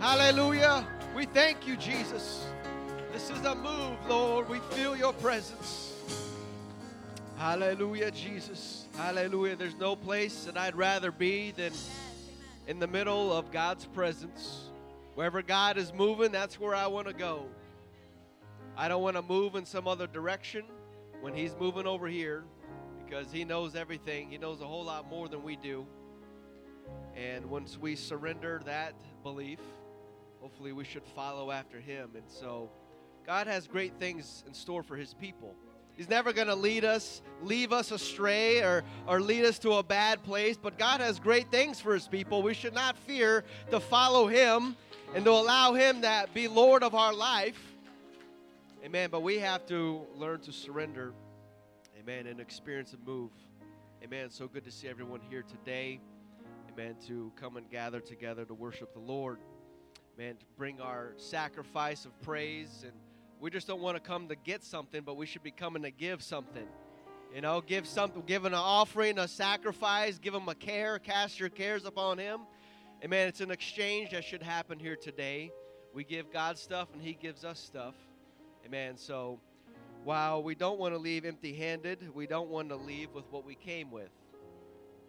Hallelujah. We thank you, Jesus. This is a move, Lord. We feel your presence. Hallelujah, Jesus. Hallelujah. There's no place that I'd rather be than in the middle of God's presence. Wherever God is moving, that's where I want to go. I don't want to move in some other direction when He's moving over here because He knows everything. He knows a whole lot more than we do. And once we surrender that belief, hopefully we should follow after Him. And so God has great things in store for His people. He's never going to lead us, leave us astray, or, or lead us to a bad place. But God has great things for His people. We should not fear to follow Him and to allow Him to be Lord of our life. Amen. But we have to learn to surrender. Amen. And experience a move. Amen. So good to see everyone here today. Amen. To come and gather together to worship the Lord. Man, to bring our sacrifice of praise and we just don't want to come to get something, but we should be coming to give something. You know, give something, give an offering, a sacrifice, give him a care, cast your cares upon him. Amen. It's an exchange that should happen here today. We give God stuff and he gives us stuff. Amen. So while we don't want to leave empty handed, we don't want to leave with what we came with.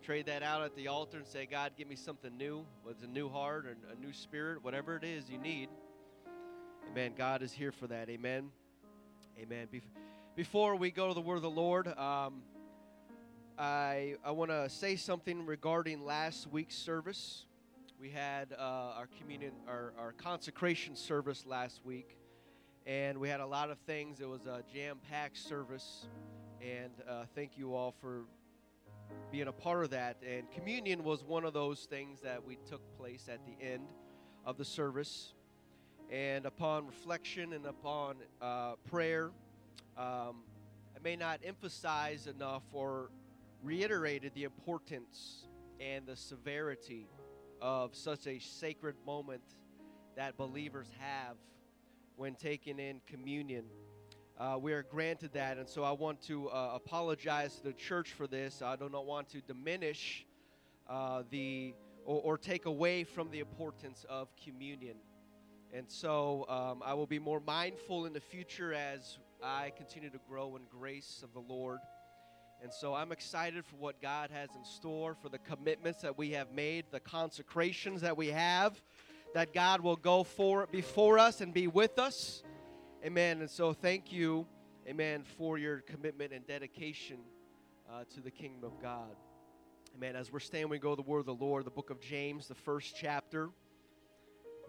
Trade that out at the altar and say, God, give me something new, with a new heart or a new spirit, whatever it is you need. Amen. God is here for that. Amen. Amen. Before we go to the word of the Lord, um, I, I want to say something regarding last week's service. We had uh, our communion, our, our consecration service last week, and we had a lot of things. It was a jam-packed service, and uh, thank you all for being a part of that. And communion was one of those things that we took place at the end of the service. And upon reflection and upon uh, prayer, um, I may not emphasize enough or reiterated the importance and the severity of such a sacred moment that believers have when taking in communion. Uh, we are granted that, and so I want to uh, apologize to the church for this. I do not want to diminish uh, the or, or, take away from the importance of communion. And so um, I will be more mindful in the future as I continue to grow in grace of the Lord. And so I'm excited for what God has in store, for the commitments that we have made, the consecrations that we have, that God will go for before us and be with us. Amen. And so thank you, amen, for your commitment and dedication uh, to the kingdom of God. Amen. As we're standing, we go to the word of the Lord, the book of James, the first chapter.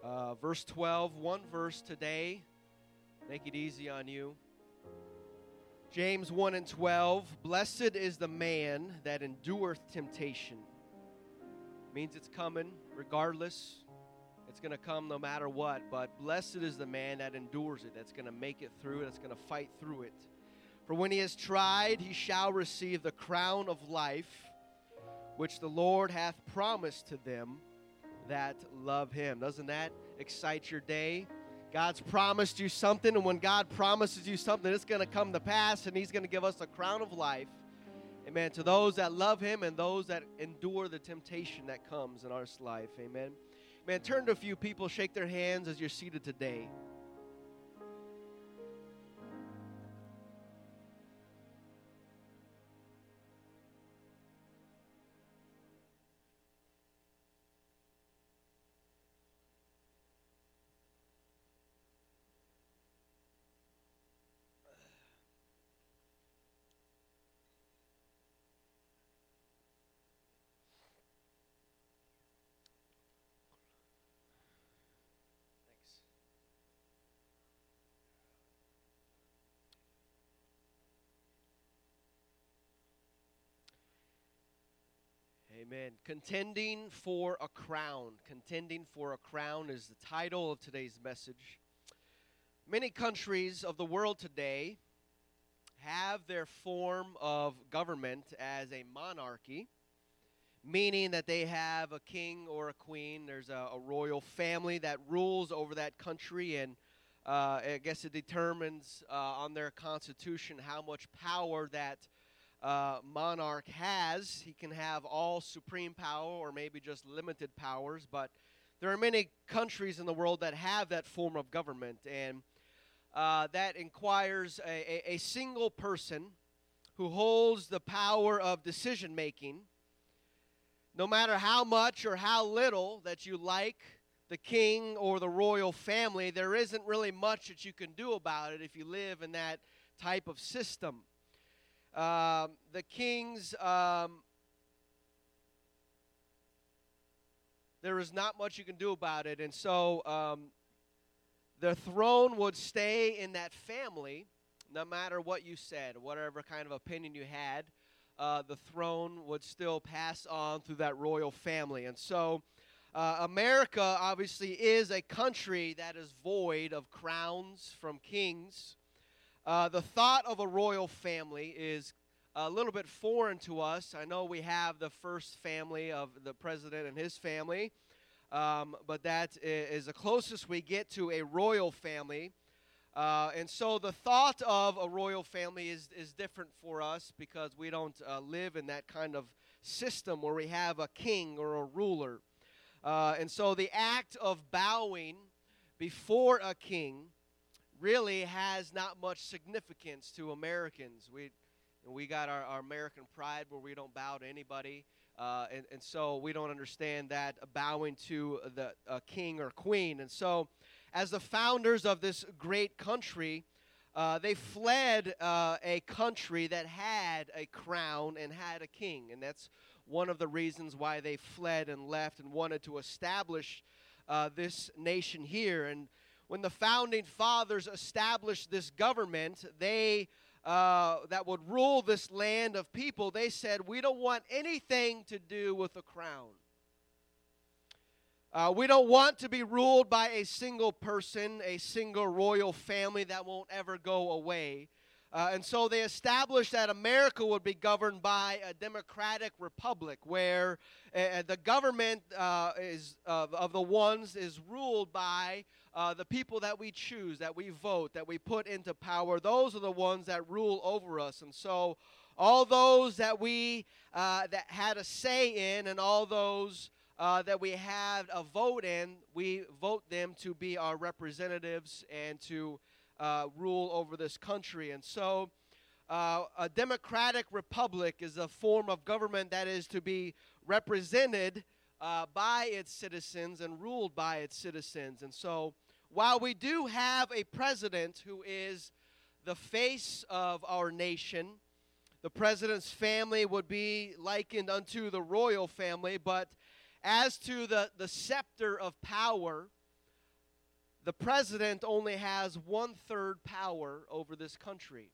Uh, verse 12, one verse today. Make it easy on you. James 1 and 12. Blessed is the man that endureth temptation. Means it's coming regardless. It's going to come no matter what. But blessed is the man that endures it, that's going to make it through, that's going to fight through it. For when he has tried, he shall receive the crown of life, which the Lord hath promised to them that love Him. Doesn't that excite your day? God's promised you something, and when God promises you something, it's going to come to pass, and He's going to give us a crown of life. Amen. To those that love Him and those that endure the temptation that comes in our life. Amen. Man, turn to a few people, shake their hands as you're seated today. Amen. Contending for a crown. Contending for a crown is the title of today's message. Many countries of the world today have their form of government as a monarchy, meaning that they have a king or a queen. There's a, a royal family that rules over that country, and uh, I guess it determines uh, on their constitution how much power that uh, monarch has. He can have all supreme power or maybe just limited powers, but there are many countries in the world that have that form of government, and uh, that inquires a, a, a single person who holds the power of decision making. No matter how much or how little that you like the king or the royal family, there isn't really much that you can do about it if you live in that type of system. Um, the kings um, there is not much you can do about it. And so um, the throne would stay in that family no matter what you said, whatever kind of opinion you had. Uh, the throne would still pass on through that royal family. And so uh, America obviously is a country that is void of crowns from kings. Uh, the thought of a royal family is a little bit foreign to us. I know we have the first family of the president and his family, um, but that is the closest we get to a royal family. Uh, and so the thought of a royal family is, is different for us because we don't uh, live in that kind of system where we have a king or a ruler. Uh, and so the act of bowing before a king really has not much significance to Americans. We, we got our, our American pride where we don't bow to anybody. Uh, and, and so we don't understand that bowing to the uh, king or queen. And so, as the founders of this great country, uh, they fled uh, a country that had a crown and had a king. And that's one of the reasons why they fled and left and wanted to establish uh, this nation here. And when the founding fathers established this government, they uh, that would rule this land of people, they said, We don't want anything to do with the crown. Uh, we don't want to be ruled by a single person, a single royal family that won't ever go away. Uh, and so they established that America would be governed by a democratic republic where uh, the government uh, is of the ones is ruled by uh, the people that we choose, that we vote, that we put into power, those are the ones that rule over us. And so, all those that we uh, that had a say in, and all those uh, that we had a vote in, we vote them to be our representatives and to uh, rule over this country. And so, uh, a democratic republic is a form of government that is to be represented uh, by its citizens and ruled by its citizens. And so, while we do have a president who is the face of our nation, the president's family would be likened unto the royal family, but as to the, the scepter of power, the president only has one third power over this country.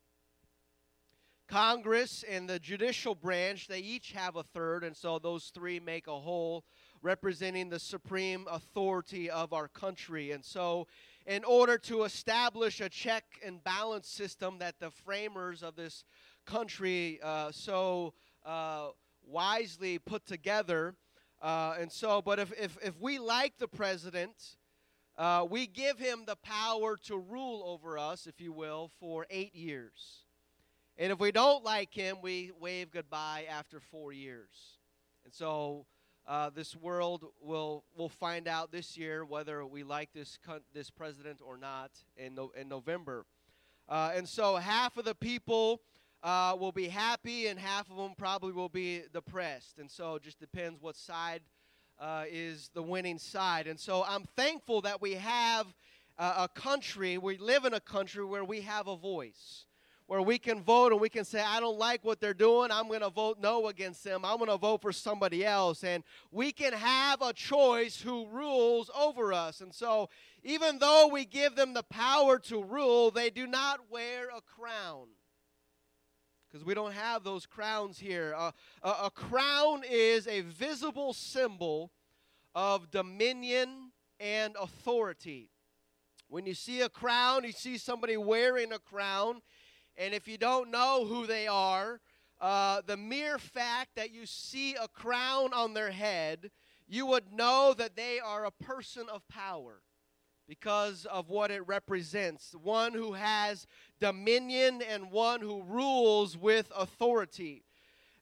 Congress and the judicial branch, they each have a third, and so those three make a whole, representing the supreme authority of our country. And so, in order to establish a check and balance system that the framers of this country uh, so uh, wisely put together, uh, and so, but if, if, if we like the president, uh, we give him the power to rule over us, if you will, for eight years. And if we don't like him, we wave goodbye after four years. And so uh, this world will will find out this year whether we like this this president or not in no, in November. Uh, and so half of the people uh, will be happy, and half of them probably will be depressed. And so it just depends what side uh, is the winning side. And so I'm thankful that we have a country. We live in a country where we have a voice where we can vote and we can say, I don't like what they're doing. I'm going to vote no against them. I'm going to vote for somebody else. And we can have a choice who rules over us. And so, even though we give them the power to rule, they do not wear a crown. Because we don't have those crowns here. Uh, a, a crown is a visible symbol of dominion and authority. When you see a crown, you see somebody wearing a crown, and if you don't know who they are, uh, the mere fact that you see a crown on their head, you would know that they are a person of power because of what it represents one who has dominion and one who rules with authority.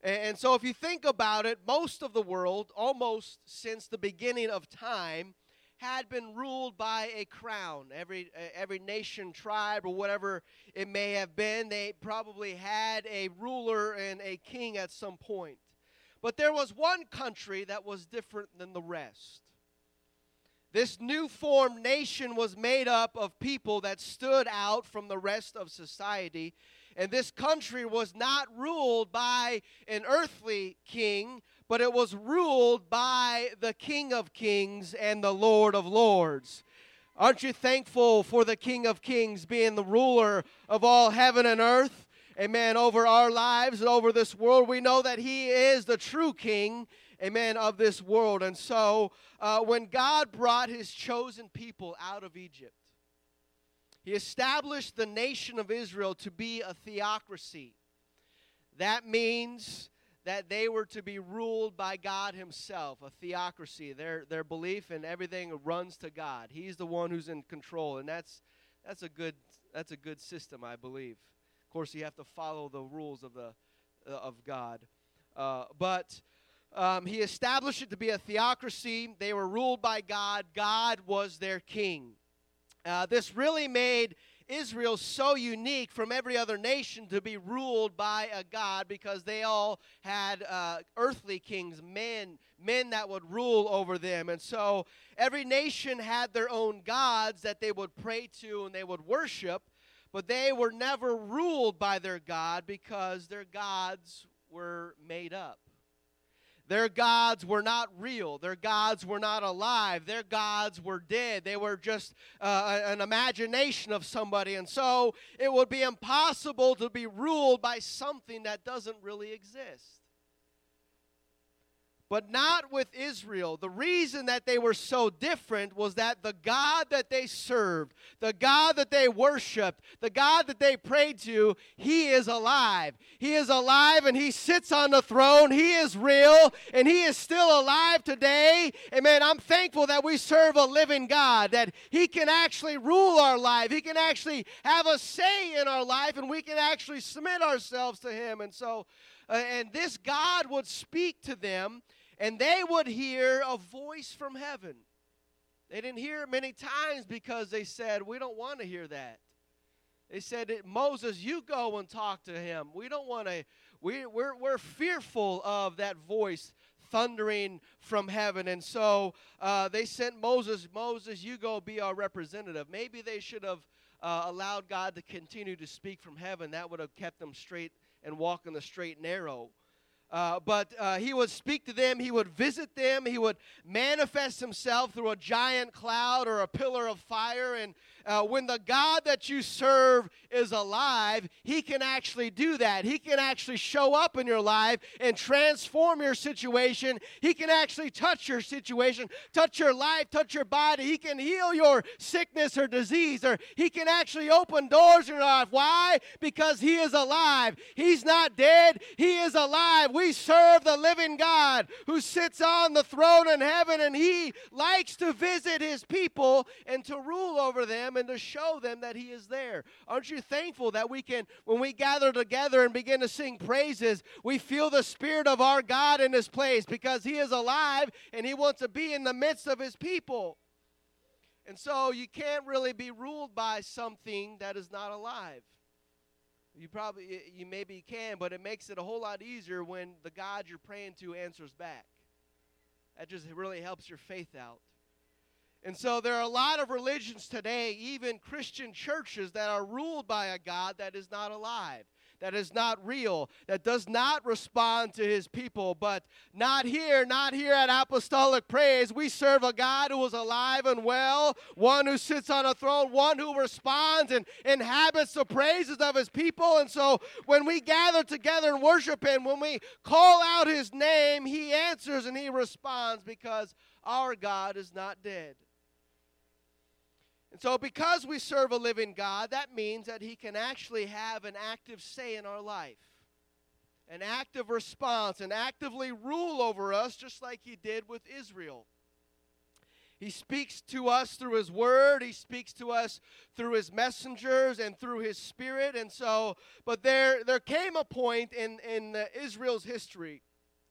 And so, if you think about it, most of the world, almost since the beginning of time, had been ruled by a crown. Every every nation, tribe, or whatever it may have been, they probably had a ruler and a king at some point. But there was one country that was different than the rest. This new formed nation was made up of people that stood out from the rest of society. And this country was not ruled by an earthly king, but it was ruled by the King of Kings and the Lord of Lords. Aren't you thankful for the King of Kings being the ruler of all heaven and earth? Amen. Over our lives and over this world, we know that He is the true King amen, of this world. And so uh, when God brought his chosen people out of Egypt, he established the nation of Israel to be a theocracy. That means that they were to be ruled by God Himself, a theocracy. Their, their belief and everything runs to God. He's the one who's in control, and that's, that's, a good, that's a good system, I believe. Of course, you have to follow the rules of, the, uh, of God. Uh, but um, he established it to be a theocracy. They were ruled by God, God was their king. Uh, this really made Israel so unique from every other nation to be ruled by a God because they all had uh, earthly kings, men, men that would rule over them. And so every nation had their own gods that they would pray to and they would worship, but they were never ruled by their God because their gods were made up. Their gods were not real. Their gods were not alive. Their gods were dead. They were just uh, an imagination of somebody. And so it would be impossible to be ruled by something that doesn't really exist but not with Israel. The reason that they were so different was that the God that they served, the God that they worshiped, the God that they prayed to, He is alive. He is alive and He sits on the throne. He is real and He is still alive today. Amen. I'm thankful that we serve a living God, that He can actually rule our life. He can actually have a say in our life and we can actually submit ourselves to Him. And so, uh, and this God would speak to them and they would hear a voice from heaven. They didn't hear it many times because they said, We don't want to hear that. They said, Moses, you go and talk to him. We don't want to, we, we're, we're fearful of that voice thundering from heaven. And so uh, they sent Moses, Moses, you go be our representative. Maybe they should have uh, allowed God to continue to speak from heaven. That would have kept them straight and walking the straight and narrow. Uh, but uh, he would speak to them, he would visit them, he would manifest himself through a giant cloud or a pillar of fire. And uh, when the God that you serve is alive, he can actually do that. He can actually show up in your life and transform your situation. He can actually touch your situation, touch your life, touch your body. He can heal your sickness or disease, or he can actually open doors in your life. Why? Because he is alive. He's not dead, he is alive. We serve the living God who sits on the throne in heaven, and He likes to visit His people and to rule over them and to show them that He is there. Aren't you thankful that we can, when we gather together and begin to sing praises, we feel the Spirit of our God in this place because He is alive and He wants to be in the midst of His people. And so you can't really be ruled by something that is not alive. You probably, you maybe can, but it makes it a whole lot easier when the God you're praying to answers back. That just really helps your faith out. And so there are a lot of religions today, even Christian churches, that are ruled by a God that is not alive that is not real, that does not respond to his people. But not here, not here at Apostolic Praise. We serve a God who is alive and well, one who sits on a throne, one who responds and inhabits the praises of his people. And so when we gather together and worship him, when we call out his name, he answers and he responds because our God is not dead. And so, because we serve a living God, that means that He can actually have an active say in our life, an active response, and actively rule over us, just like He did with Israel. He speaks to us through His Word. He speaks to us through His messengers and through His Spirit. And so, but there, there came a point in, in uh, Israel's history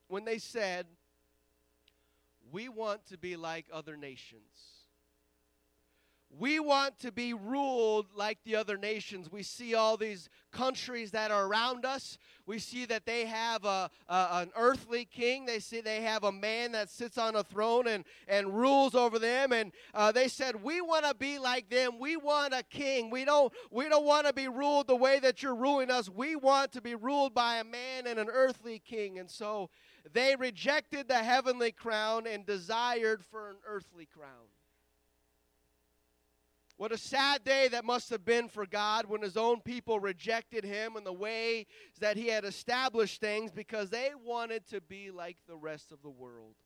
when they said, We want to be like other nations. We want to be ruled like the other nations. We see all these countries that are around us. We see that they have a, a, an earthly king. They see they have a man that sits on a throne and, and rules over them. And uh, they said, "We want to be like them. We want a king. We don't we don't want to be ruled the way that you're ruling us. We want to be ruled by a man and an earthly king." And so they rejected the heavenly crown and desired for an earthly crown. What a sad day that must have been for God when his own people rejected him and the way that he had established things because they wanted to be like the rest of the world.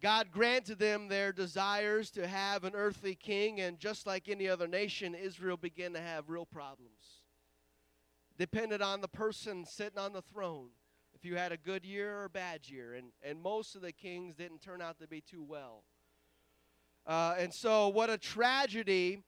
God granted them their desires to have an earthly king, and just like any other nation, Israel began to have real problems. Depended on the person sitting on the throne, if you had a good year or a bad year, and, and most of the kings didn't turn out to be too well. Uh, and so, what a tragedy.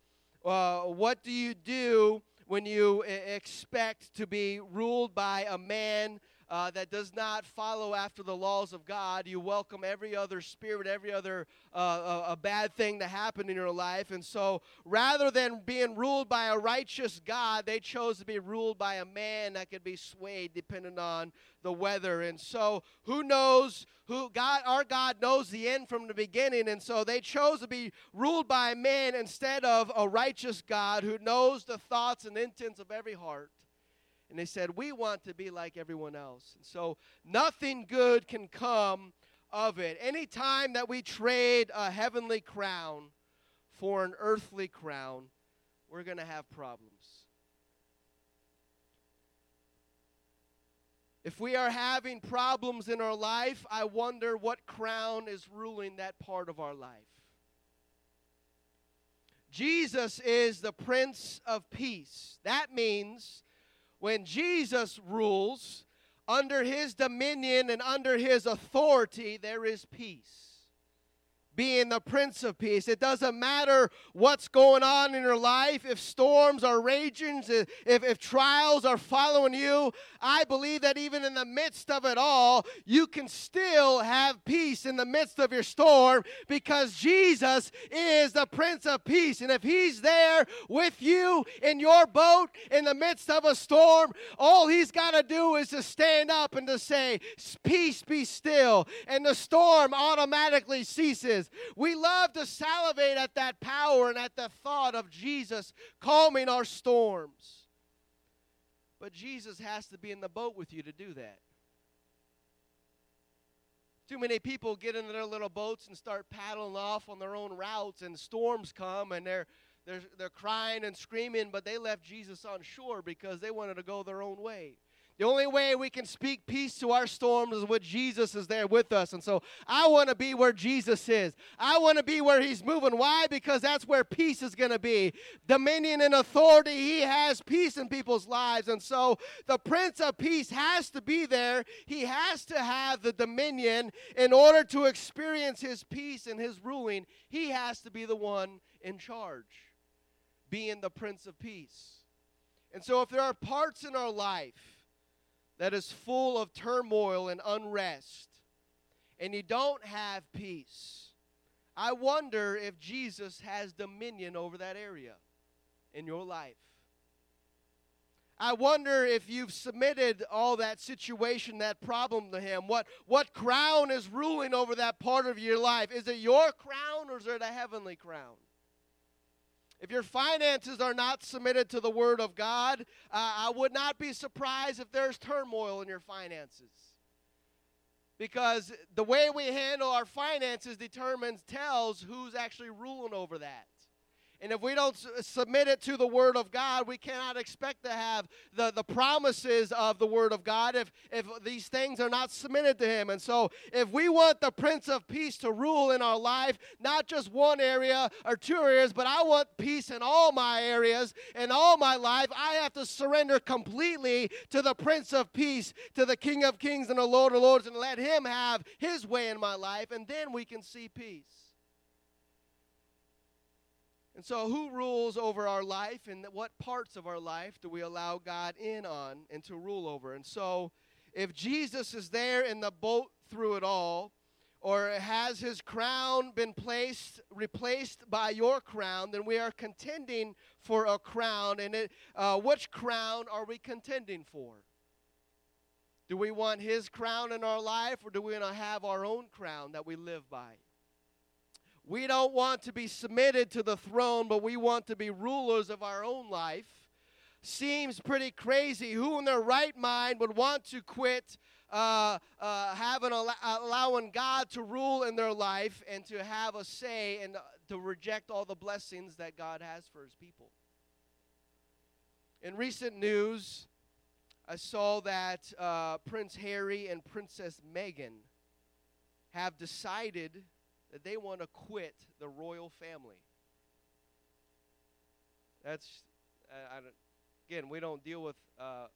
Uh, what do you do when you expect to be ruled by a man uh, that does not follow after the laws of God. You welcome every other spirit, every other uh, a, a bad thing to happen in your life. And so rather than being ruled by a righteous God, they chose to be ruled by a man that could be swayed depending on the weather. And so who knows who God our God knows the end from the beginning. And so they chose to be ruled by a man instead of a righteous God who knows the thoughts and intents of every heart. And they said, We want to be like everyone else. And so nothing good can come of it. Anytime that we trade a heavenly crown for an earthly crown, we're going to have problems. If we are having problems in our life, I wonder what crown is ruling that part of our life. Jesus is the Prince of Peace. That means when Jesus rules, under his dominion and under his authority, there is peace being the Prince of Peace. It doesn't matter what's going on in your life, if storms are raging, if, if trials are following you. I believe that even in the midst of it all, you can still have peace in the midst of your storm because Jesus is the Prince of Peace. And if He's there with you in your boat in the midst of a storm, all He's got to do is to stand up and to say, Peace be still. And the storm automatically ceases is. We love to salivate at that power and at the thought of Jesus calming our storms. But Jesus has to be in the boat with you to do that. Too many people get into their little boats and start paddling off on their own routes, and storms come and they're, they're, they're crying and screaming, but they left Jesus on shore because they wanted to go their own way. The only way we can speak peace to our storms is when Jesus is there with us. And so I want to be where Jesus is. I want to be where he's moving. Why? Because that's where peace is going to be. Dominion and authority, he has peace in people's lives. And so the Prince of Peace has to be there. He has to have the dominion in order to experience his peace and his ruling. He has to be the one in charge, being the Prince of Peace. And so if there are parts in our life, that is full of turmoil and unrest, and you don't have peace, I wonder if Jesus has dominion over that area in your life. I wonder if you've submitted all that situation, that problem to Him. What, what crown is ruling over that part of your life? Is it your crown or is it a heavenly crown? If your finances are not submitted to the Word of God, uh, I would not be surprised if there's turmoil in your finances. Because the way we handle our finances determines, tells who's actually ruling over that. And if we don't uh, submit it to the Word of God, we cannot expect to have the, the promises of the Word of God if, if these things are not submitted to Him. And so, if we want the Prince of Peace to rule in our life, not just one area or two areas, but I want peace in all my areas, in all my life, I have to surrender completely to the Prince of Peace, to the King of Kings and the Lord of Lords, and let Him have His way in my life, and then we can see peace. And so, who rules over our life, and what parts of our life do we allow God in on and to rule over? And so, if Jesus is there in the boat through it all, or has his crown been placed replaced by your crown then we are contending for a crown. And it, uh, which crown are we contending for? Do we want his crown in our life or do we want to have our own crown that we live by we don't want to be submitted to the throne but we want to be rulers of our own life seems pretty crazy who in their right mind would want to quit uh, uh, having allowing God to rule in their life and to have a say and to reject all the blessings that God has for His people. In recent news, I saw that uh, Prince Harry and Princess Meghan have decided that they want to quit the royal family. That's, I, I again, we don't deal with uh,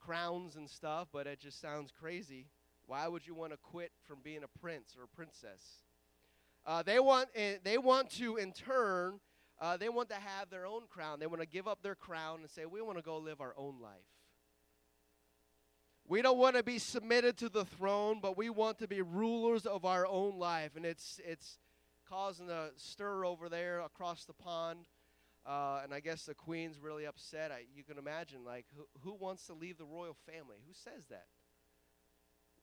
crowns and stuff, but it just sounds crazy. Why would you want to quit from being a prince or a princess? Uh, they want uh, they want to in turn uh, they want to have their own crown. They want to give up their crown and say we want to go live our own life. We don't want to be submitted to the throne, but we want to be rulers of our own life, and it's it's causing a stir over there across the pond. Uh, and I guess the queen's really upset. I, you can imagine, like, who, who wants to leave the royal family? Who says that?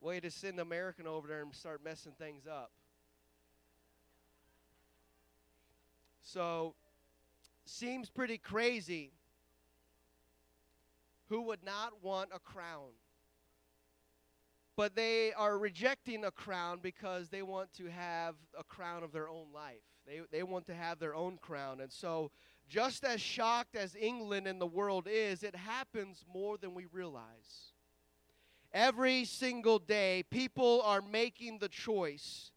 Way to send an American over there and start messing things up. So, seems pretty crazy. Who would not want a crown? But they are rejecting a crown because they want to have a crown of their own life. They, they want to have their own crown. And so just as shocked as England and the world is, it happens more than we realize. Every single day, people are making the choice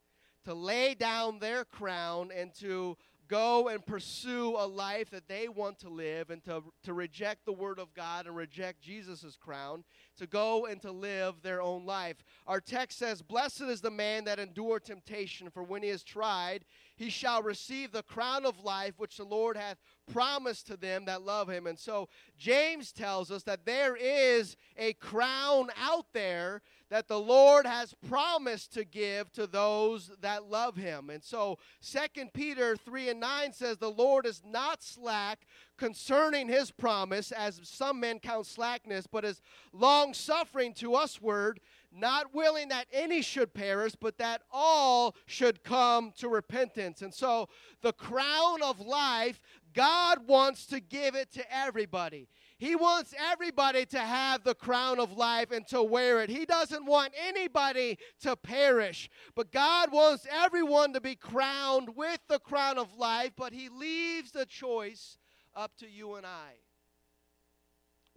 to lay down their crown and to go and pursue a life that they want to live and to, to reject the Word of God and reject Jesus' crown, to go and to live their own life. Our text says, Blessed is the man that endure temptation, for when he is tried, he shall receive the crown of life which the Lord hath promised to them that love him. And so James tells us that there is a crown out there that the Lord has promised to give to those that love him. And so Second Peter 3 and 9 says, The Lord is not slack concerning his promise, as some men count slackness, but is long suffering to us, usward not willing that any should perish, but that all should come to repentance. And so, the crown of life, God wants to give it to everybody. He wants everybody to have the crown of life and to wear it. He doesn't want anybody to perish, but God wants everyone to be crowned with the crown of life, but He leaves the choice up to you and I.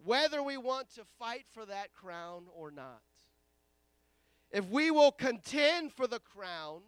Whether we want to fight for that crown or not. If we will contend for the crown,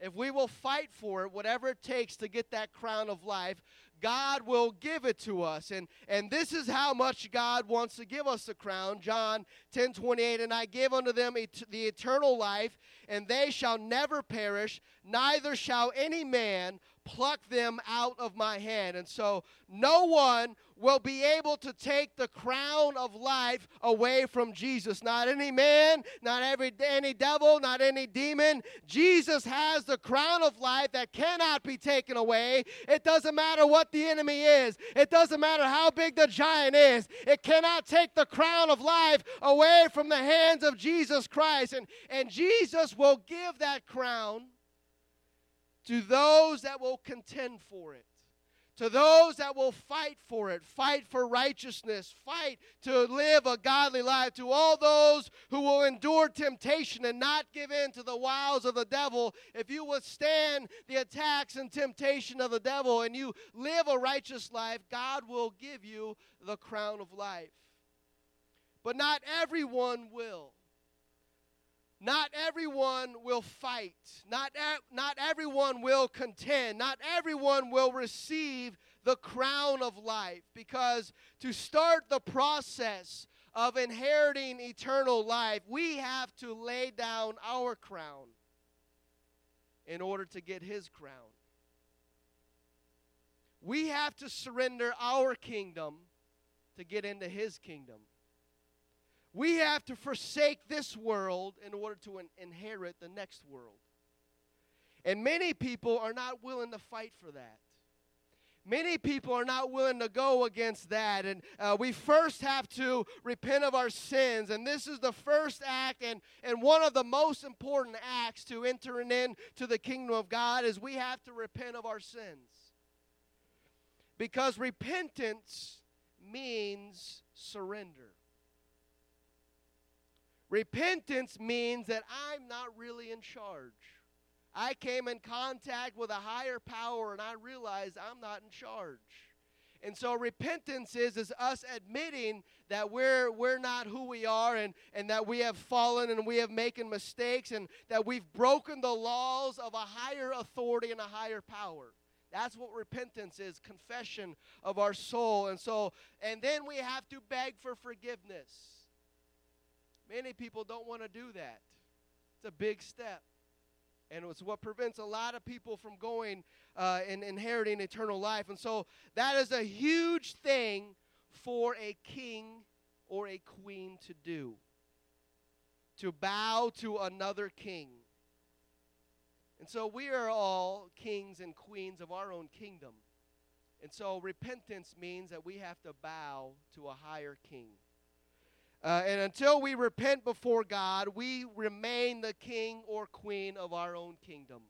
if we will fight for it, whatever it takes to get that crown of life, God will give it to us. And, and this is how much God wants to give us the crown. John 10 28, and I give unto them et- the eternal life, and they shall never perish, neither shall any man pluck them out of my hand. And so no one will be able to take the crown of life away from Jesus. Not any man, not every any devil, not any demon. Jesus has the crown of life that cannot be taken away. It doesn't matter what the enemy is. It doesn't matter how big the giant is. It cannot take the crown of life away from the hands of Jesus Christ. And and Jesus will give that crown to those that will contend for it, to those that will fight for it, fight for righteousness, fight to live a godly life, to all those who will endure temptation and not give in to the wiles of the devil. If you withstand the attacks and temptation of the devil and you live a righteous life, God will give you the crown of life. But not everyone will. Not everyone will fight. Not, not everyone will contend. Not everyone will receive the crown of life. Because to start the process of inheriting eternal life, we have to lay down our crown in order to get his crown. We have to surrender our kingdom to get into his kingdom. We have to forsake this world in order to in- inherit the next world. And many people are not willing to fight for that. Many people are not willing to go against that. And uh, we first have to repent of our sins. And this is the first act and, and one of the most important acts to entering into the kingdom of God is we have to repent of our sins. Because repentance means surrender. Repentance means that I'm not really in charge. I came in contact with a higher power and I realized I'm not in charge. And so repentance is, is us admitting that we're, we're not who we are and, and that we have fallen and we have making mistakes and that we've broken the laws of a higher authority and a higher power. That's what repentance is, confession of our soul. And so, and then we have to beg for forgiveness. Many people don't want to do that. It's a big step. And it's what prevents a lot of people from going uh, and inheriting eternal life. And so that is a huge thing for a king or a queen to do to bow to another king. And so we are all kings and queens of our own kingdom. And so repentance means that we have to bow to a higher king. Uh, and until we repent before God, we remain the king or queen of our own kingdom.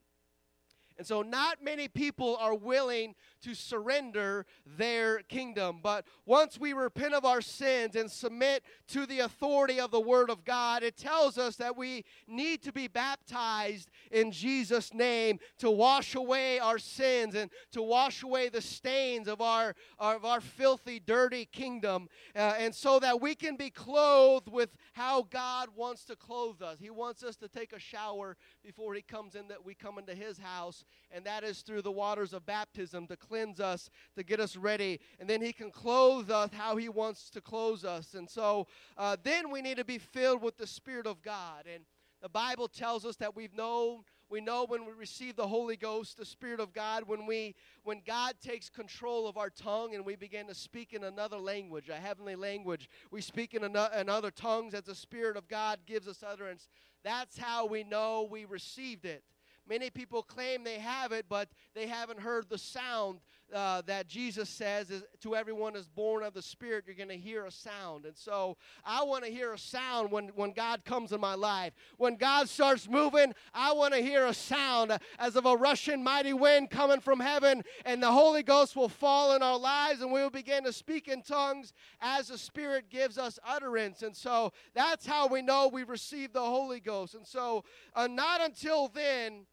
And so, not many people are willing to surrender their kingdom. But once we repent of our sins and submit to the authority of the Word of God, it tells us that we need to be baptized in Jesus' name to wash away our sins and to wash away the stains of our, of our filthy, dirty kingdom. Uh, and so that we can be clothed with how God wants to clothe us. He wants us to take a shower before He comes in, that we come into His house and that is through the waters of baptism to cleanse us, to get us ready. And then He can clothe us how He wants to clothe us. And so uh, then we need to be filled with the Spirit of God. And the Bible tells us that we've known we know when we receive the holy ghost the spirit of god when we when god takes control of our tongue and we begin to speak in another language a heavenly language we speak in, in other tongues as the spirit of god gives us utterance that's how we know we received it Many people claim they have it, but they haven't heard the sound uh, that Jesus says is, to everyone is born of the Spirit, you're going to hear a sound. And so I want to hear a sound when, when God comes in my life. When God starts moving, I want to hear a sound as of a rushing mighty wind coming from heaven, and the Holy Ghost will fall in our lives, and we will begin to speak in tongues as the Spirit gives us utterance. And so that's how we know we've received the Holy Ghost. And so, uh, not until then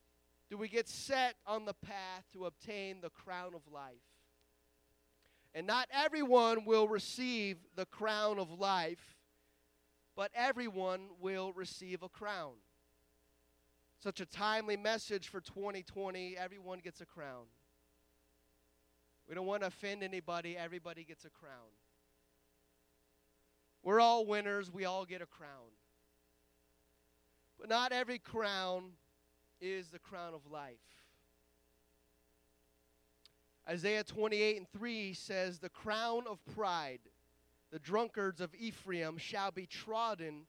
do we get set on the path to obtain the crown of life. And not everyone will receive the crown of life, but everyone will receive a crown. Such a timely message for 2020. Everyone gets a crown. We don't want to offend anybody. Everybody gets a crown. We're all winners. We all get a crown. But not every crown is the crown of life. Isaiah 28 and 3 says, The crown of pride, the drunkards of Ephraim shall be trodden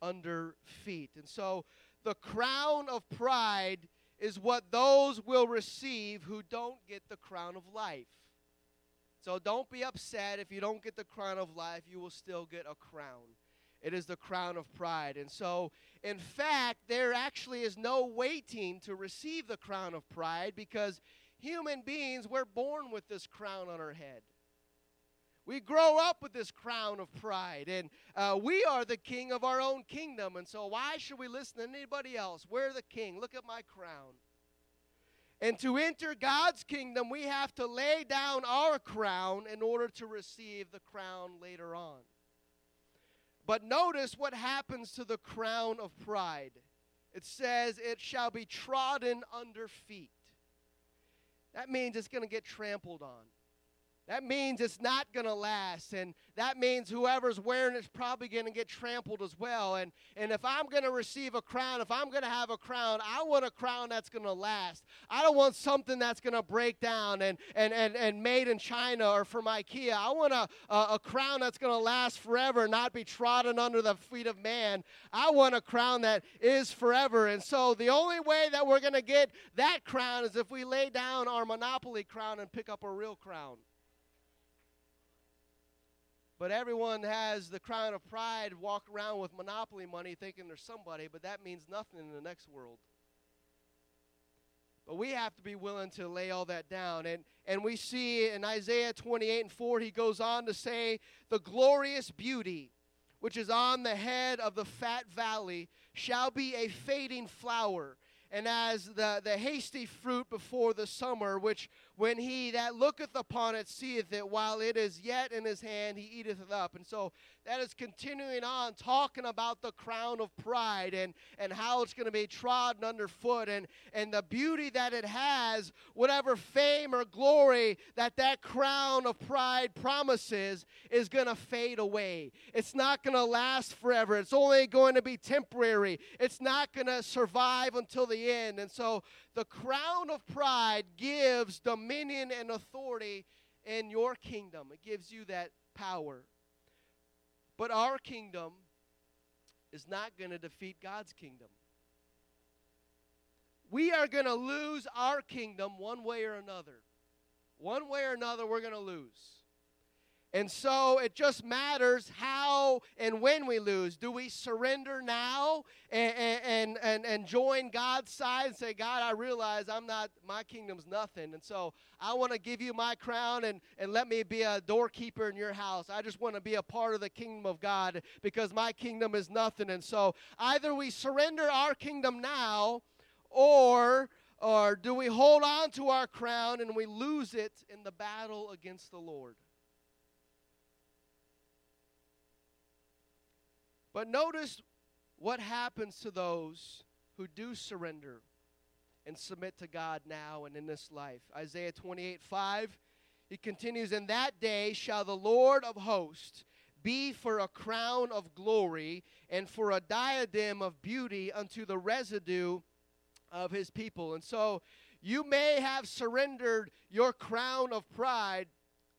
under feet. And so the crown of pride is what those will receive who don't get the crown of life. So don't be upset if you don't get the crown of life, you will still get a crown. It is the crown of pride. And so, in fact, there actually is no waiting to receive the crown of pride because human beings, we're born with this crown on our head. We grow up with this crown of pride, and uh, we are the king of our own kingdom. And so, why should we listen to anybody else? We're the king. Look at my crown. And to enter God's kingdom, we have to lay down our crown in order to receive the crown later on. But notice what happens to the crown of pride. It says, It shall be trodden under feet. That means it's going to get trampled on. That means it's not going to last. And that means whoever's wearing it's probably going to get trampled as well. And, and if I'm going to receive a crown, if I'm going to have a crown, I want a crown that's going to last. I don't want something that's going to break down and, and, and, and made in China or from IKEA. I want a, a, a crown that's going to last forever, not be trodden under the feet of man. I want a crown that is forever. And so the only way that we're going to get that crown is if we lay down our monopoly crown and pick up a real crown. But everyone has the crown of pride, walk around with monopoly money thinking they're somebody, but that means nothing in the next world. But we have to be willing to lay all that down. And, and we see in Isaiah 28 and 4, he goes on to say, The glorious beauty which is on the head of the fat valley shall be a fading flower and as the, the hasty fruit before the summer, which when he that looketh upon it seeth it, while it is yet in his hand, he eateth it up. And so that is continuing on talking about the crown of pride and, and how it's going to be trodden underfoot and, and the beauty that it has, whatever fame or glory that that crown of pride promises is going to fade away. It's not going to last forever. It's only going to be temporary. It's not going to survive until the end. And so the crown of pride gives dominion and authority in your kingdom. It gives you that power. But our kingdom is not going to defeat God's kingdom. We are going to lose our kingdom one way or another. One way or another, we're going to lose. And so it just matters how and when we lose. Do we surrender now and, and, and, and join God's side and say, God, I realize I'm not, my kingdom's nothing. And so I want to give you my crown and, and let me be a doorkeeper in your house. I just want to be a part of the kingdom of God because my kingdom is nothing. And so either we surrender our kingdom now or or do we hold on to our crown and we lose it in the battle against the Lord? But notice what happens to those who do surrender and submit to God now and in this life. Isaiah 28 5, he continues, In that day shall the Lord of hosts be for a crown of glory and for a diadem of beauty unto the residue of his people. And so you may have surrendered your crown of pride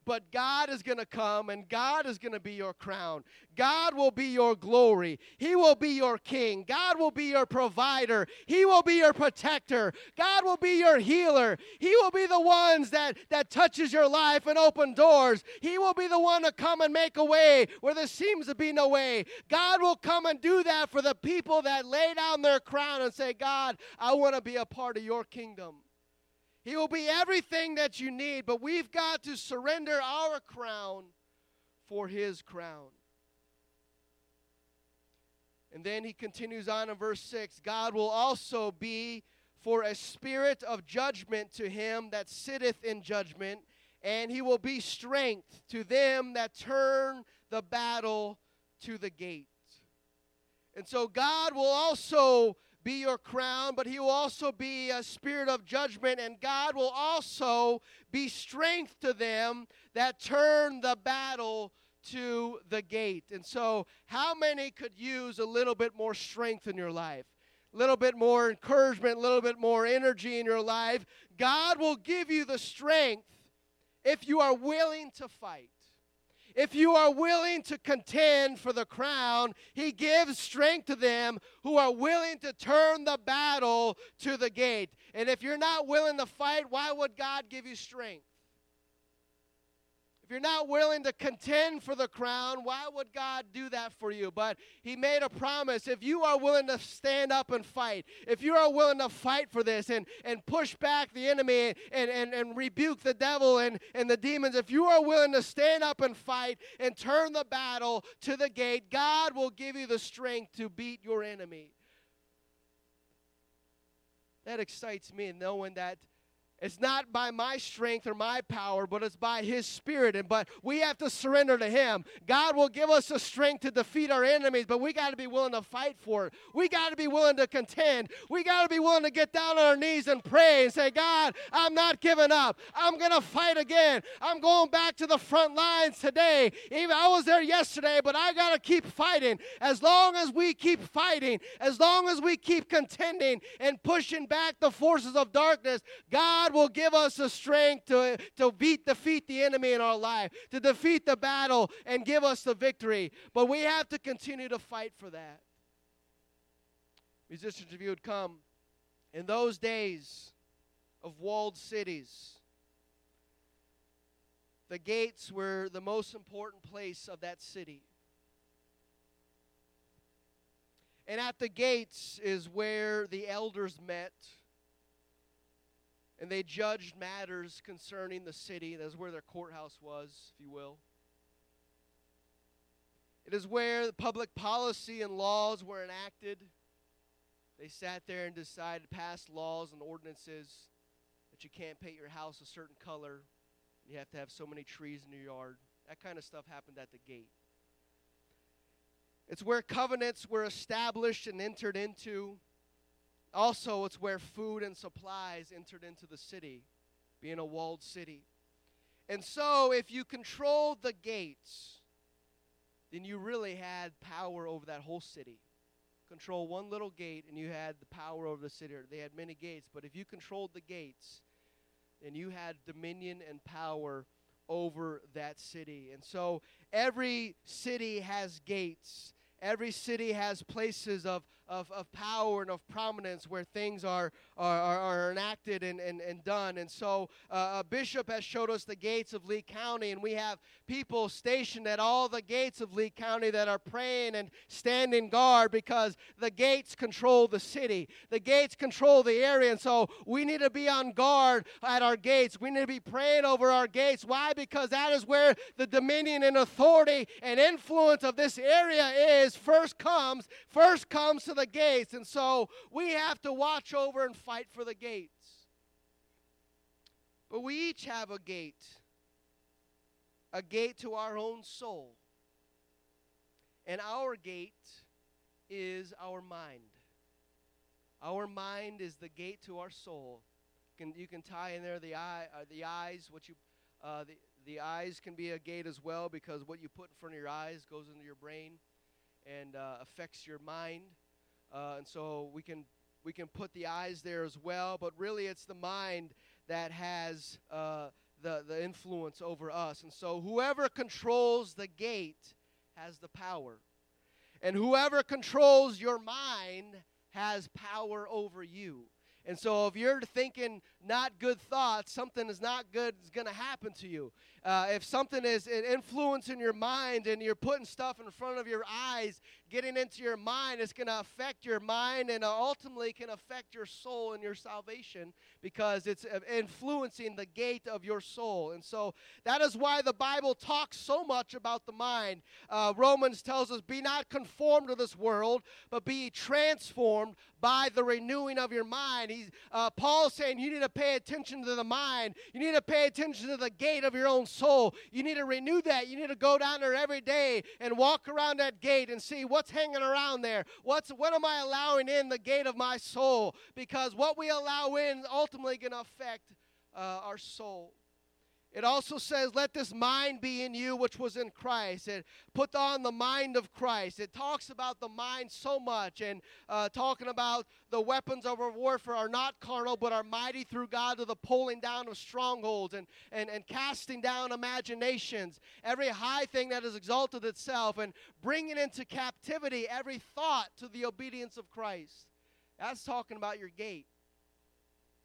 but God is going to come and God is going to be your crown. God will be your glory. He will be your king. God will be your provider. He will be your protector. God will be your healer. He will be the ones that that touches your life and open doors. He will be the one to come and make a way where there seems to be no way. God will come and do that for the people that lay down their crown and say, "God, I want to be a part of your kingdom." He will be everything that you need, but we've got to surrender our crown for His crown. And then he continues on in verse 6 God will also be for a spirit of judgment to him that sitteth in judgment, and he will be strength to them that turn the battle to the gate. And so God will also be your crown, but he will also be a spirit of judgment, and God will also be strength to them that turn the battle to the gate. And so, how many could use a little bit more strength in your life? A little bit more encouragement, a little bit more energy in your life. God will give you the strength if you are willing to fight. If you are willing to contend for the crown, he gives strength to them who are willing to turn the battle to the gate. And if you're not willing to fight, why would God give you strength? If you're not willing to contend for the crown, why would God do that for you? But He made a promise. If you are willing to stand up and fight, if you are willing to fight for this and, and push back the enemy and, and, and rebuke the devil and, and the demons, if you are willing to stand up and fight and turn the battle to the gate, God will give you the strength to beat your enemy. That excites me, knowing that It's not by my strength or my power, but it's by His Spirit. And but we have to surrender to Him. God will give us the strength to defeat our enemies, but we got to be willing to fight for it. We got to be willing to contend. We got to be willing to get down on our knees and pray and say, God, I'm not giving up. I'm gonna fight again. I'm going back to the front lines today. Even I was there yesterday, but I gotta keep fighting. As long as we keep fighting, as long as we keep contending and pushing back the forces of darkness, God will give us the strength to, to beat, defeat the enemy in our life, to defeat the battle and give us the victory. But we have to continue to fight for that. Musicians, if you would come, in those days of walled cities, the gates were the most important place of that city. And at the gates is where the elders met and they judged matters concerning the city. That's where their courthouse was, if you will. It is where the public policy and laws were enacted. They sat there and decided, to pass laws and ordinances that you can't paint your house a certain color. You have to have so many trees in your yard. That kind of stuff happened at the gate. It's where covenants were established and entered into. Also, it's where food and supplies entered into the city, being a walled city. And so, if you controlled the gates, then you really had power over that whole city. Control one little gate, and you had the power over the city. They had many gates, but if you controlled the gates, then you had dominion and power over that city. And so, every city has gates. Every city has places of, of, of power and of prominence where things are, are, are, enacted and, and, and done. And so uh, a bishop has showed us the gates of Lee County, and we have people stationed at all the gates of Lee County that are praying and standing guard because the gates control the city. The gates control the area. And so we need to be on guard at our gates. We need to be praying over our gates. Why? Because that is where the dominion and authority and influence of this area is first comes, first comes to the gates. And so we have to watch over and fight for the gates. But we each have a gate, a gate to our own soul. And our gate is our mind. Our mind is the gate to our soul. You can, you can tie in there the eye, uh, the eyes. What you, uh, the the eyes can be a gate as well because what you put in front of your eyes goes into your brain and uh, affects your mind. Uh, and so we can we can put the eyes there as well, but really it's the mind that has uh, the the influence over us. And so whoever controls the gate has the power, and whoever controls your mind has power over you. And so if you're thinking not good thoughts, something is not good is going to happen to you. Uh, if something is an influence in your mind and you're putting stuff in front of your eyes, getting into your mind, it's going to affect your mind and ultimately can affect your soul and your salvation because it's uh, influencing the gate of your soul. And so that is why the Bible talks so much about the mind. Uh, Romans tells us, Be not conformed to this world, but be transformed by the renewing of your mind. He's, uh, Paul's saying you need to pay attention to the mind, you need to pay attention to the gate of your own soul. You need to renew that. You need to go down there every day and walk around that gate and see what's hanging around there. What's what am I allowing in the gate of my soul? Because what we allow in is ultimately going to affect uh, our soul. It also says, Let this mind be in you, which was in Christ. It put on the mind of Christ. It talks about the mind so much and uh, talking about the weapons of our warfare are not carnal, but are mighty through God to the pulling down of strongholds and, and, and casting down imaginations, every high thing that has exalted itself, and bringing into captivity every thought to the obedience of Christ. That's talking about your gate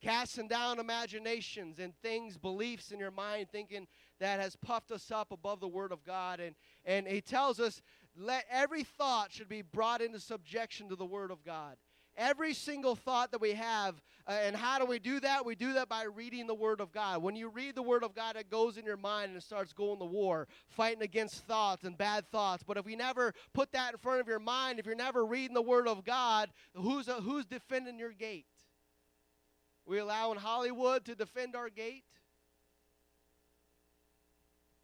casting down imaginations and things, beliefs in your mind, thinking that has puffed us up above the Word of God. And, and he tells us, let every thought should be brought into subjection to the Word of God. Every single thought that we have, uh, and how do we do that? We do that by reading the Word of God. When you read the Word of God, it goes in your mind and it starts going to war, fighting against thoughts and bad thoughts. But if we never put that in front of your mind, if you're never reading the Word of God, who's, uh, who's defending your gate? We allowing Hollywood to defend our gate.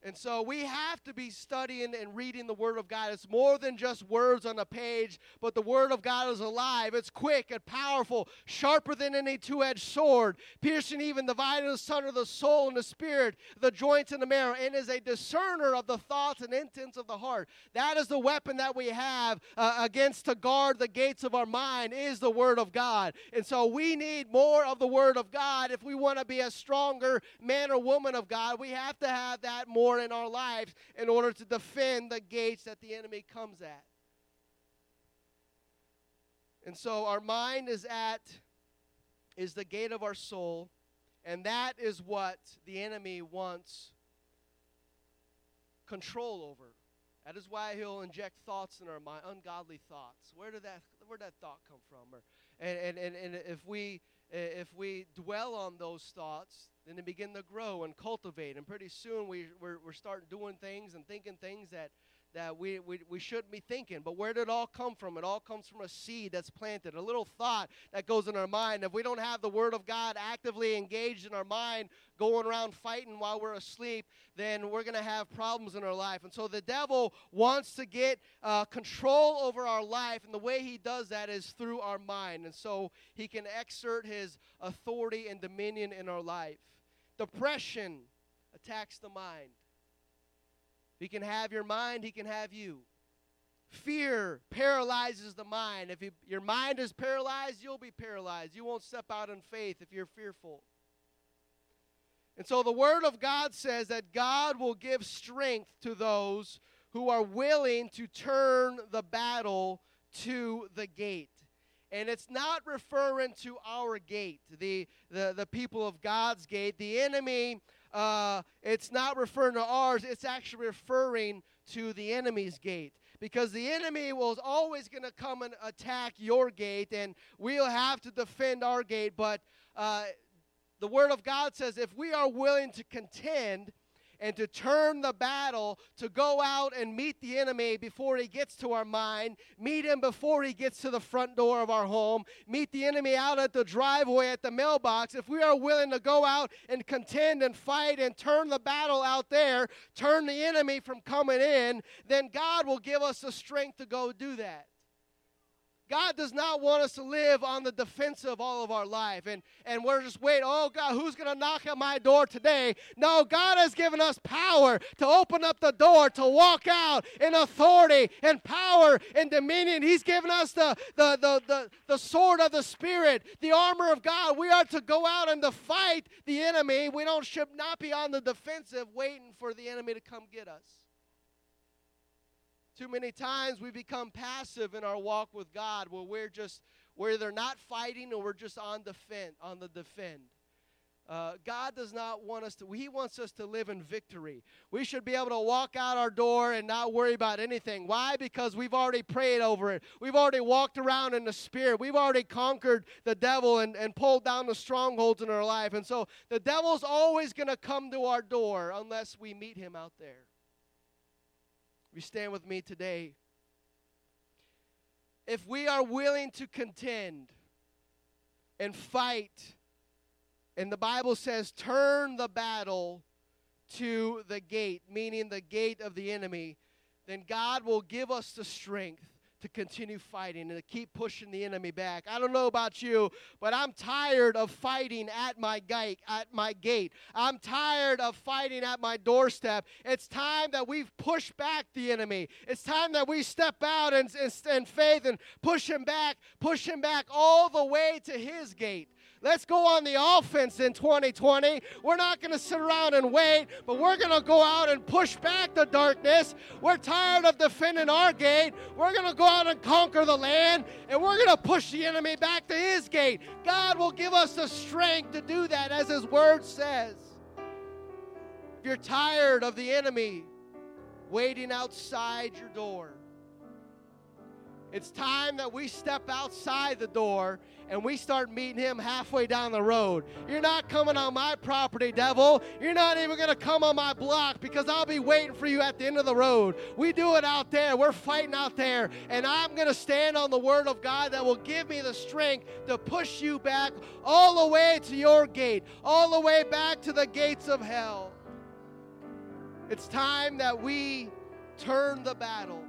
And so we have to be studying and reading the Word of God. It's more than just words on a page, but the Word of God is alive. It's quick and powerful, sharper than any two edged sword, piercing even the vital son of the soul and the spirit, the joints and the marrow, and is a discerner of the thoughts and intents of the heart. That is the weapon that we have uh, against to guard the gates of our mind, is the Word of God. And so we need more of the Word of God if we want to be a stronger man or woman of God. We have to have that more in our lives in order to defend the gates that the enemy comes at. And so our mind is at is the gate of our soul, and that is what the enemy wants control over. That is why he'll inject thoughts in our mind, ungodly thoughts. Where did that where did that thought come from? Or, and, and, and, and if we if we dwell on those thoughts, then they begin to grow and cultivate. And pretty soon we, we're, we're starting doing things and thinking things that, that we, we, we shouldn't be thinking. But where did it all come from? It all comes from a seed that's planted, a little thought that goes in our mind. If we don't have the Word of God actively engaged in our mind, going around fighting while we're asleep, then we're going to have problems in our life. And so the devil wants to get uh, control over our life, and the way he does that is through our mind. And so he can exert his authority and dominion in our life. Depression attacks the mind. He can have your mind, he can have you. Fear paralyzes the mind. If you, your mind is paralyzed, you'll be paralyzed. You won't step out in faith if you're fearful. And so the Word of God says that God will give strength to those who are willing to turn the battle to the gate. And it's not referring to our gate, the, the, the people of God's gate. The enemy, uh, it's not referring to ours, it's actually referring to the enemy's gate. Because the enemy was always going to come and attack your gate, and we'll have to defend our gate. But uh, the Word of God says if we are willing to contend, and to turn the battle to go out and meet the enemy before he gets to our mind, meet him before he gets to the front door of our home, meet the enemy out at the driveway at the mailbox. If we are willing to go out and contend and fight and turn the battle out there, turn the enemy from coming in, then God will give us the strength to go do that. God does not want us to live on the defensive all of our life. And, and we're just waiting, oh God, who's going to knock at my door today? No, God has given us power to open up the door, to walk out in authority and power and dominion. He's given us the, the, the, the, the sword of the Spirit, the armor of God. We are to go out and to fight the enemy. We don't should not be on the defensive waiting for the enemy to come get us. Too many times we become passive in our walk with God where we're just, where they're not fighting and we're just on defend, on the defend. Uh, God does not want us to, He wants us to live in victory. We should be able to walk out our door and not worry about anything. Why? Because we've already prayed over it. We've already walked around in the Spirit. We've already conquered the devil and, and pulled down the strongholds in our life. And so the devil's always going to come to our door unless we meet him out there you stand with me today? If we are willing to contend and fight, and the Bible says, turn the battle to the gate, meaning the gate of the enemy, then God will give us the strength to continue fighting and to keep pushing the enemy back. I don't know about you, but I'm tired of fighting at my gate, at my gate. I'm tired of fighting at my doorstep. It's time that we've pushed back the enemy. It's time that we step out in, in faith and push him back, push him back all the way to his gate. Let's go on the offense in 2020. We're not going to sit around and wait, but we're going to go out and push back the darkness. We're tired of defending our gate. We're going to go out and conquer the land, and we're going to push the enemy back to his gate. God will give us the strength to do that, as his word says. If you're tired of the enemy waiting outside your door, It's time that we step outside the door and we start meeting him halfway down the road. You're not coming on my property, devil. You're not even going to come on my block because I'll be waiting for you at the end of the road. We do it out there. We're fighting out there. And I'm going to stand on the word of God that will give me the strength to push you back all the way to your gate, all the way back to the gates of hell. It's time that we turn the battle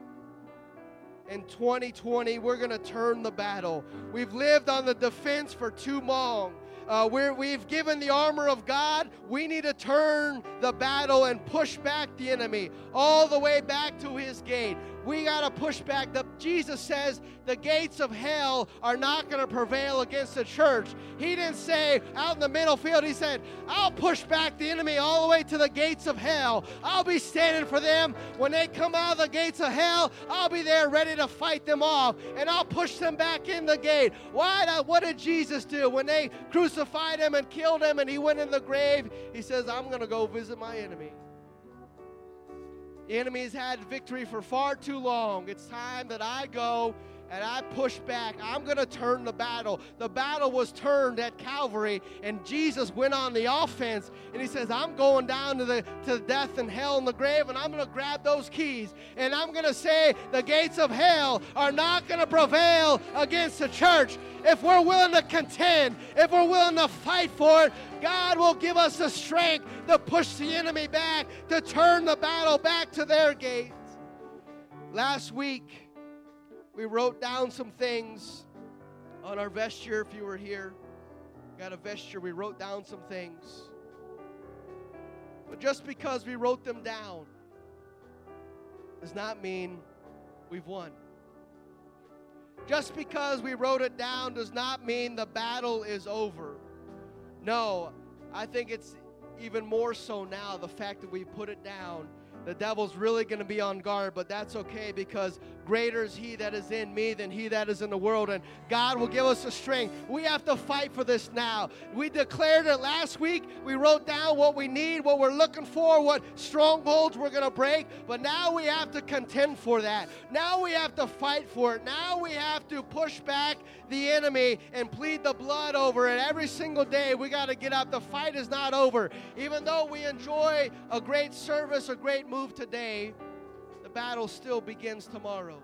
in 2020, we're going to turn the battle. We've lived on the defense for too long. Uh, we have given the armor of God. We need to turn the battle and push back the enemy all the way back to his gate. We got to push back. The, Jesus says the gates of hell are not going to prevail against the church. He didn't say out in the middle field, He said, I'll push back the enemy all the way to the gates of hell. I'll be standing for them. When they come out of the gates of hell, I'll be there ready to fight them off and I'll push them back in the gate. Why? What did Jesus do? When they crucified him and killed him and he went in the grave, he says, I'm going to go visit my enemy. The has had victory for far too long. It's time that I go and I push back. I'm going to turn the battle. The battle was turned at Calvary, and Jesus went on the offense, and he says, I'm going down to the to death and hell and the grave, and I'm going to grab those keys, and I'm going to say the gates of hell are not going to prevail against the church. If we're willing to contend, if we're willing to fight for it, God will give us the strength to push the enemy back, to turn the battle back to their gates. Last week, we wrote down some things on our vesture if you were here. Got a vesture, we wrote down some things. But just because we wrote them down does not mean we've won. Just because we wrote it down does not mean the battle is over. No, I think it's even more so now the fact that we put it down the devil's really going to be on guard, but that's okay because greater is he that is in me than he that is in the world. And God will give us the strength. We have to fight for this now. We declared it last week. We wrote down what we need, what we're looking for, what strongholds we're going to break. But now we have to contend for that. Now we have to fight for it. Now we have to push back the enemy and plead the blood over it. Every single day we got to get up. The fight is not over. Even though we enjoy a great service, a great move today, battle still begins tomorrow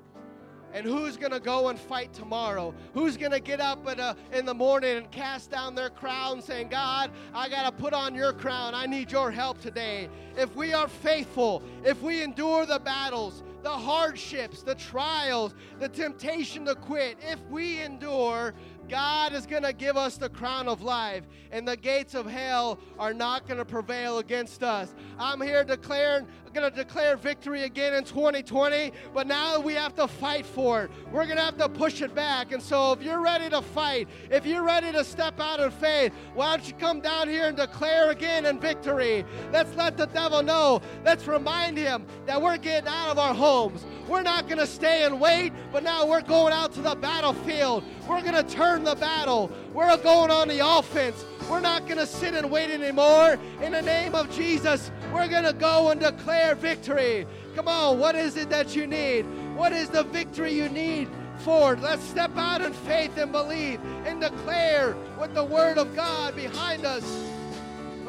and who's going to go and fight tomorrow? Who's going to get up a, in the morning and cast down their crown saying, God, I got to put on your crown. I need your help today. If we are faithful, if we endure the battles, the hardships, the trials, the temptation to quit, if we endure, God is going to give us the crown of life, and the gates of hell are not going to prevail against us. I'm here declaring, going to declare victory again in 2020, but now we have to fight for it. We're going to have to push it back. And so, if you're ready to fight, if you're ready to step out in faith, why don't you come down here and declare again in victory? Let's let the devil know. Let's remind him that we're getting out of our homes. We're not going to stay and wait, but now we're going out to the battlefield. We're going to turn the battle. We're going on the offense. We're not going to sit and wait anymore. In the name of Jesus, we're going to go and declare victory. Come on, what is it that you need? What is the victory you need for? Let's step out in faith and believe and declare with the word of God behind us.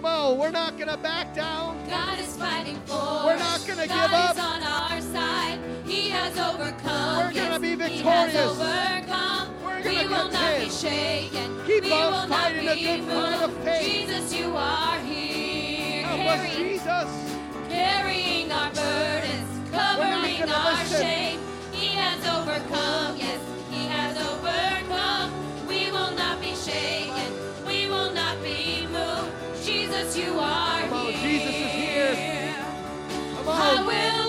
Come we're not going to back down. God is fighting for us. We're not going to give up. on our side. He has overcome. We're going to be victorious. He has overcome. We're we will contend. not be shaken. Keep we on fighting a good fight of faith. Jesus, you are here. Help us, Jesus. Carrying our burdens, covering our shame. He has overcome. Yes, Jesus, you are Come on, here. Jesus is here. Come on. I will